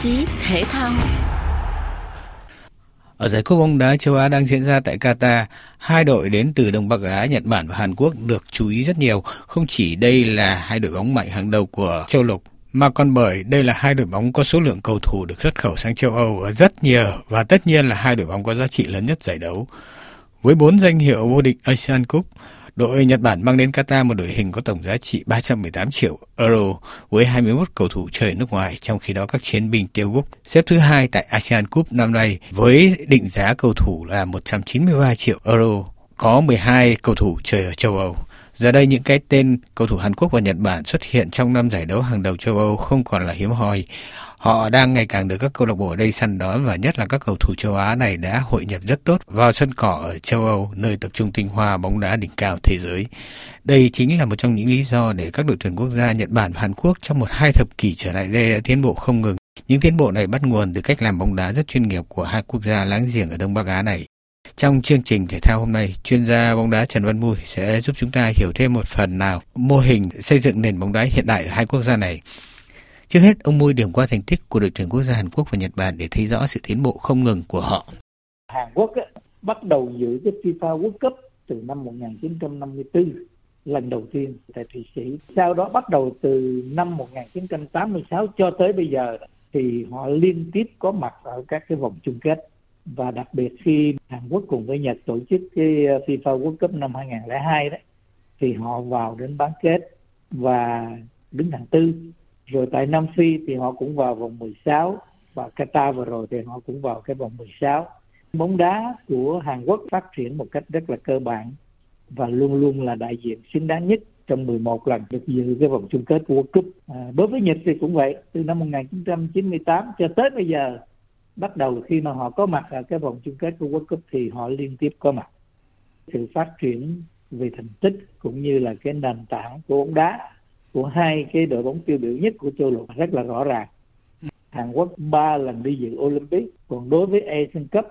chí thể thao ở giải cúp bóng đá châu Á đang diễn ra tại Qatar, hai đội đến từ Đông Bắc Á, Nhật Bản và Hàn Quốc được chú ý rất nhiều. Không chỉ đây là hai đội bóng mạnh hàng đầu của châu lục, mà còn bởi đây là hai đội bóng có số lượng cầu thủ được xuất khẩu sang châu Âu rất nhiều và tất nhiên là hai đội bóng có giá trị lớn nhất giải đấu. Với bốn danh hiệu vô địch Asian Cup, Đội Nhật Bản mang đến Qatar một đội hình có tổng giá trị 318 triệu euro với 21 cầu thủ chơi nước ngoài, trong khi đó các chiến binh tiêu quốc xếp thứ hai tại ASEAN Cup năm nay với định giá cầu thủ là 193 triệu euro, có 12 cầu thủ chơi ở châu Âu. Giờ đây những cái tên cầu thủ Hàn Quốc và Nhật Bản xuất hiện trong năm giải đấu hàng đầu châu Âu không còn là hiếm hoi. Họ đang ngày càng được các câu lạc bộ ở đây săn đón và nhất là các cầu thủ châu Á này đã hội nhập rất tốt vào sân cỏ ở châu Âu, nơi tập trung tinh hoa bóng đá đỉnh cao thế giới. Đây chính là một trong những lý do để các đội tuyển quốc gia Nhật Bản và Hàn Quốc trong một hai thập kỷ trở lại đây đã tiến bộ không ngừng. Những tiến bộ này bắt nguồn từ cách làm bóng đá rất chuyên nghiệp của hai quốc gia láng giềng ở Đông Bắc Á này. Trong chương trình thể thao hôm nay, chuyên gia bóng đá Trần Văn Mui sẽ giúp chúng ta hiểu thêm một phần nào mô hình xây dựng nền bóng đá hiện đại ở hai quốc gia này. Trước hết, ông Mui điểm qua thành tích của đội tuyển quốc gia Hàn Quốc và Nhật Bản để thấy rõ sự tiến bộ không ngừng của họ. Hàn Quốc ấy, bắt đầu giữ cái FIFA World Cup từ năm 1954 lần đầu tiên tại Thụy Sĩ. Sau đó bắt đầu từ năm 1986 cho tới bây giờ thì họ liên tiếp có mặt ở các cái vòng chung kết và đặc biệt khi Hàn Quốc cùng với Nhật tổ chức cái ờ, FIFA World Cup năm 2002 đấy thì họ vào đến bán kết và đứng hạng tư rồi tại Nam Phi thì họ cũng vào vòng 16 và Qatar vừa rồi thì họ cũng vào cái vòng 16 bóng đá của Hàn Quốc phát triển một cách rất là cơ bản và luôn luôn là đại diện xứng đáng nhất trong 11 lần được dự cái vòng chung kết của World Cup. À, đối với Nhật thì cũng vậy, từ năm 1998 cho tới bây giờ bắt đầu khi mà họ có mặt ở cái vòng chung kết của World Cup thì họ liên tiếp có mặt. Sự phát triển về thành tích cũng như là cái nền tảng của bóng đá của hai cái đội bóng tiêu biểu nhất của châu lục rất là rõ ràng. Hàn Quốc ba lần đi dự Olympic, còn đối với Asian Cup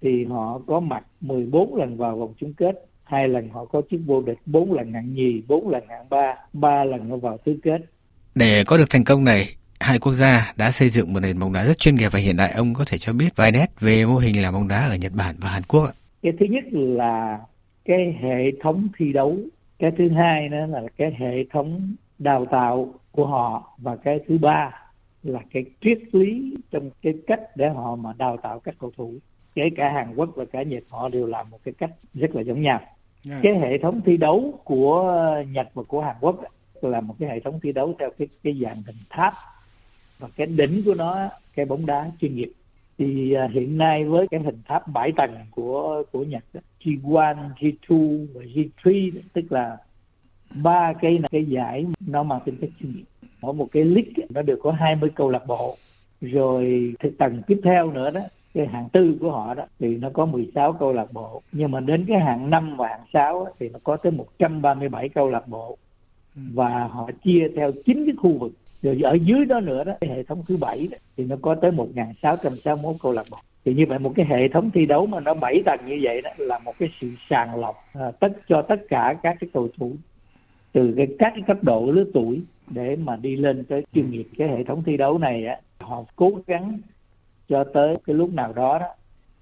thì họ có mặt 14 lần vào vòng chung kết, hai lần họ có chức vô địch, bốn lần hạng nhì, bốn lần hạng ba, ba lần họ vào tứ kết. Để có được thành công này, hai quốc gia đã xây dựng một nền bóng đá rất chuyên nghiệp và hiện đại. Ông có thể cho biết vài nét về mô hình làm bóng đá ở Nhật Bản và Hàn Quốc ạ? Cái thứ nhất là cái hệ thống thi đấu cái thứ hai nữa là cái hệ thống đào tạo của họ và cái thứ ba là cái triết lý trong cái cách để họ mà đào tạo các cầu thủ kể cả Hàn Quốc và cả Nhật họ đều làm một cái cách rất là giống nhau yeah. Dạ. cái hệ thống thi đấu của Nhật và của Hàn Quốc là một cái hệ thống thi đấu theo cái cái dạng hình tháp và cái đỉnh của nó cái bóng đá chuyên nghiệp thì uh, hiện nay với cái hình tháp bảy tầng của của Nhật đó, G1, G2 và G3 tức là ba cái cái giải nó mang tính chất chuyên nghiệp. Mỗi một cái league nó được có 20 câu lạc bộ. Rồi cái tầng tiếp theo nữa đó cái hạng tư của họ đó thì nó có 16 câu lạc bộ. Nhưng mà đến cái hạng 5 và hạng 6 thì nó có tới 137 câu lạc bộ. Ừ. và họ chia theo chín cái khu vực rồi ở dưới đó nữa đó cái hệ thống thứ bảy thì nó có tới 1.661 câu lạc bộ. Thì như vậy một cái hệ thống thi đấu mà nó bảy tầng như vậy đó là một cái sự sàng lọc à, tất cho tất cả các cái cầu thủ từ cái các cái cấp độ lứa tuổi để mà đi lên tới chuyên nghiệp. Cái hệ thống thi đấu này á họ cố gắng cho tới cái lúc nào đó đó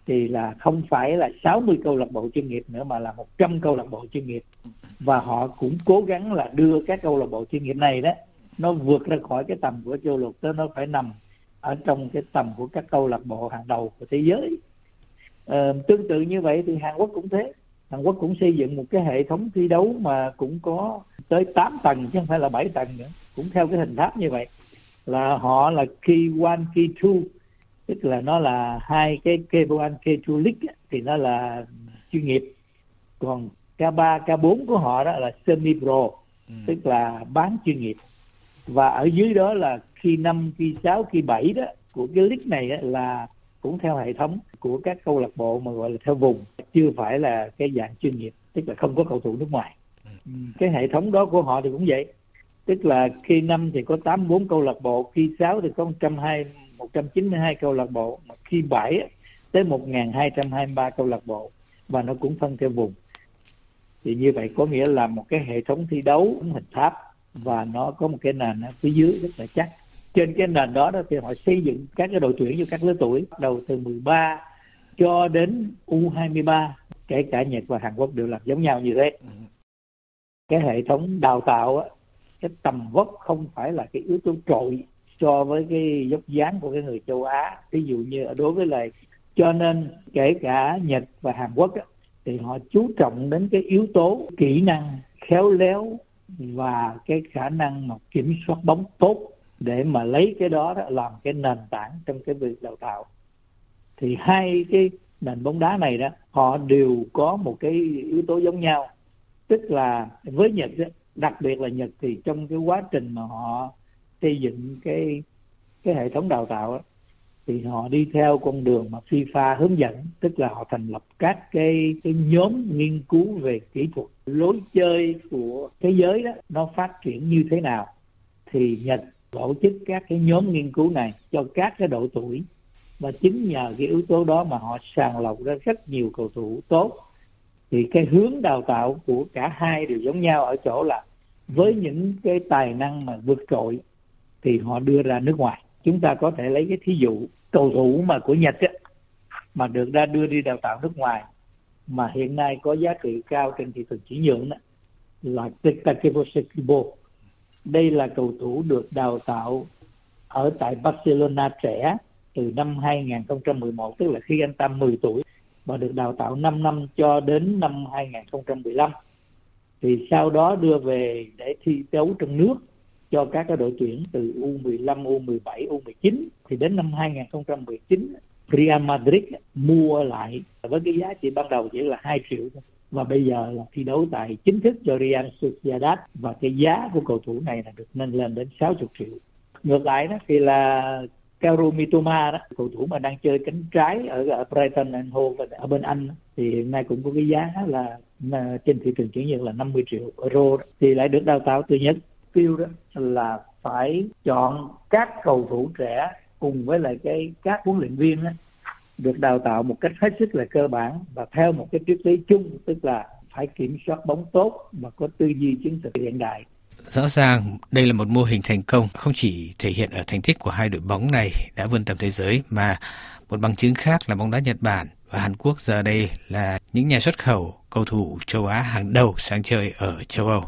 thì là không phải là 60 câu lạc bộ chuyên nghiệp nữa mà là 100 câu lạc bộ chuyên nghiệp. Và họ cũng cố gắng là đưa các câu lạc bộ chuyên nghiệp này đó nó vượt ra khỏi cái tầm của châu lục tới nó phải nằm ở trong cái tầm của các câu lạc bộ hàng đầu của thế giới. À, tương tự như vậy thì Hàn Quốc cũng thế. Hàn Quốc cũng xây dựng một cái hệ thống thi đấu mà cũng có tới 8 tầng chứ không phải là 7 tầng nữa. Cũng theo cái hình tháp như vậy. Là họ là key one key two tức là nó là hai cái K1 K2 League thì nó là chuyên nghiệp. Còn K3 K4 của họ đó là semi pro ừ. tức là bán chuyên nghiệp và ở dưới đó là khi năm khi sáu khi bảy đó, của cái list này là cũng theo hệ thống của các câu lạc bộ mà gọi là theo vùng chưa phải là cái dạng chuyên nghiệp, tức là không có cầu thủ nước ngoài. Cái hệ thống đó của họ thì cũng vậy. Tức là khi năm thì có 84 câu lạc bộ khi 6 thì có 120 192 câu lạc bộ, mà khi 7 tới 1223 câu lạc bộ, và nó cũng phân theo vùng. Thì như vậy có nghĩa là một cái hệ thống thi đấu hình tháp và nó có một cái nền ở phía dưới rất là chắc. Trên cái nền đó đó thì họ xây dựng các cái đội tuyển cho các lứa tuổi đầu từ 13 cho đến U23 kể cả Nhật và Hàn Quốc đều làm giống nhau như thế. Cái hệ thống đào tạo á, cái tầm vóc không phải là cái yếu tố trội so với cái dốc dáng của cái người châu Á. Ví dụ như đối với lại cho nên kể cả Nhật và Hàn Quốc á, thì họ chú trọng đến cái yếu tố kỹ năng khéo léo và cái khả năng mà kiểm soát bóng tốt để mà lấy cái đó, đó làm cái nền tảng trong cái việc đào tạo. Thì hai cái nền bóng đá này đó họ đều có một cái yếu tố giống nhau. Tức là với Nhật đó, đặc biệt là Nhật thì trong cái quá trình mà họ xây dựng cái cái hệ thống đào tạo đó, thì họ đi theo con đường mà FIFA hướng dẫn, tức là họ thành lập các cái cái nhóm nghiên cứu về kỹ thuật. Lối chơi của thế giới đó, nó phát triển như thế nào thì Nhật tổ chức các cái nhóm nghiên cứu này cho các cái độ tuổi. Và chính nhờ cái yếu tố đó mà họ sàng lọc ra rất nhiều cầu thủ tốt. Thì cái hướng đào tạo của cả hai đều giống nhau ở chỗ là với những cái tài năng mà vượt trội thì họ đưa ra nước ngoài chúng ta có thể lấy cái thí dụ cầu thủ mà của Nhật ấy, mà được ra đưa đi đào tạo nước ngoài mà hiện nay có giá trị cao trên thị trường chuyển nhượng đó, là Takefusa Kibo đây là cầu thủ được đào tạo ở tại Barcelona trẻ từ năm 2011 tức là khi anh ta 10 tuổi và được đào tạo 5 năm cho đến năm 2015 thì sau đó đưa về để thi đấu trong nước cho các cái đội tuyển từ U15, U17, U19 thì đến năm 2019 Real Madrid mua lại với cái giá trị ban đầu chỉ là 2 triệu thôi và bây giờ là thi đấu tại chính thức cho Real Sociedad và cái giá của cầu thủ này là được nâng lên đến 60 triệu. Ngược lại đó thì là Kaoru Mitoma đó, cầu thủ mà đang chơi cánh trái ở, ở Brighton and Hove ở bên Anh thì hiện nay cũng có cái giá là, trên thị trường chuyển nhượng là 50 triệu euro đó. thì lại được đào tạo từ Nhật. Tiêu đó là phải chọn các cầu thủ trẻ cùng với lại cái các huấn luyện viên đó, được đào tạo một cách hết sức là cơ bản và theo một cái triết lý chung tức là phải kiểm soát bóng tốt và có tư duy chiến thuật hiện đại Rõ ràng đây là một mô hình thành công không chỉ thể hiện ở thành tích của hai đội bóng này đã vươn tầm thế giới mà một bằng chứng khác là bóng đá Nhật Bản và Hàn Quốc giờ đây là những nhà xuất khẩu cầu thủ châu Á hàng đầu sang chơi ở châu Âu.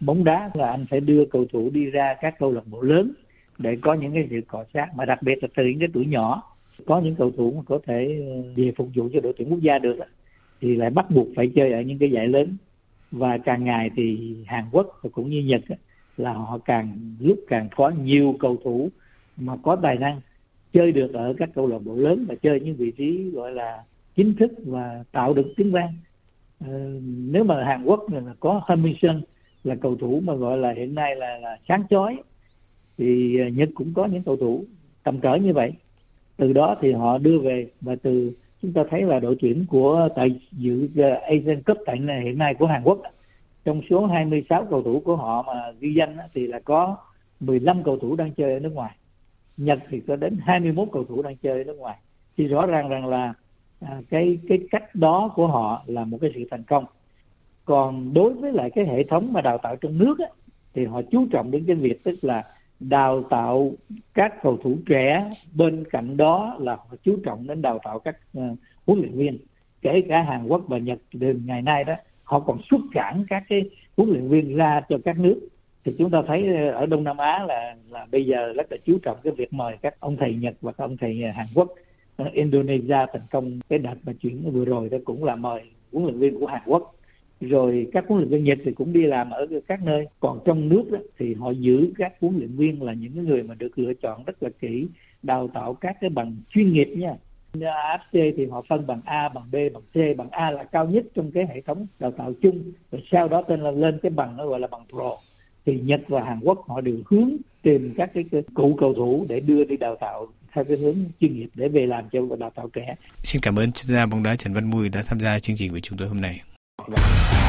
Bóng đá là anh phải đưa cầu thủ đi ra các câu lạc bộ lớn để có những cái sự cọ sát mà đặc biệt là từ những cái tuổi nhỏ. Có những cầu thủ mà có thể ờ, về phục vụ cho đội tuyển quốc gia được thì lại bắt buộc phải chơi ở những cái giải lớn. Và càng ngày thì Hàn Quốc và cũng như Nhật là họ càng lúc càng có nhiều cầu thủ mà có tài năng chơi được ở các câu lạc bộ lớn và chơi những vị trí gọi là chính thức và tạo được tiếng vang. Ờ, nếu mà Hàn Quốc là có Hamilton là cầu thủ mà gọi là hiện nay là, là sáng chói. Thì à, Nhật cũng có những cầu thủ tầm cỡ như vậy. Từ đó thì họ đưa về và từ chúng ta thấy là đội tuyển của tại dự à, Asian Cup tại hiện nay của Hàn Quốc trong số 26 cầu thủ của họ mà ghi danh thì là có 15 cầu thủ đang chơi ở nước ngoài. Nhật thì có đến 21 cầu thủ đang chơi ở nước ngoài. Thì rõ ràng rằng là à, cái cái cách đó của họ là một cái sự thành công còn đối với lại cái hệ thống mà đào tạo trong nước á, thì họ chú trọng đến cái việc tức là đào tạo các cầu thủ trẻ. Bên cạnh đó là họ chú trọng đến đào tạo các uh, huấn luyện viên kể cả Hàn Quốc và Nhật. Đến ngày nay đó họ còn xuất cản các cái huấn luyện viên ra cho các nước. Thì chúng ta thấy ở Đông Nam Á là là bây giờ rất là chú trọng cái việc mời các ông thầy Nhật và các ông thầy Hàn Quốc ờ, Indonesia thành công. Cái đợt mà chuyển vừa rồi đó cũng là mời huấn luyện viên của Hàn Quốc rồi các huấn luyện viên Nhật thì cũng đi làm ở các nơi. Còn trong nước đó, thì họ giữ các huấn luyện viên là những người mà được lựa chọn rất là kỹ đào tạo các cái bằng chuyên nghiệp nha. AFC thì họ phân bằng A, bằng B, bằng C, bằng A là cao nhất trong cái hệ thống đào tạo chung. Rồi sau đó tên là lên cái bằng nó gọi là bằng Pro. Thì Nhật và Hàn Quốc họ đều hướng tìm các cái, cụ cầu thủ để đưa đi đào tạo theo cái hướng chuyên nghiệp để về làm cho đào tạo trẻ. Xin cảm ơn chuyên gia bóng đá Trần Văn Mùi đã tham gia chương trình với chúng tôi hôm nay. One.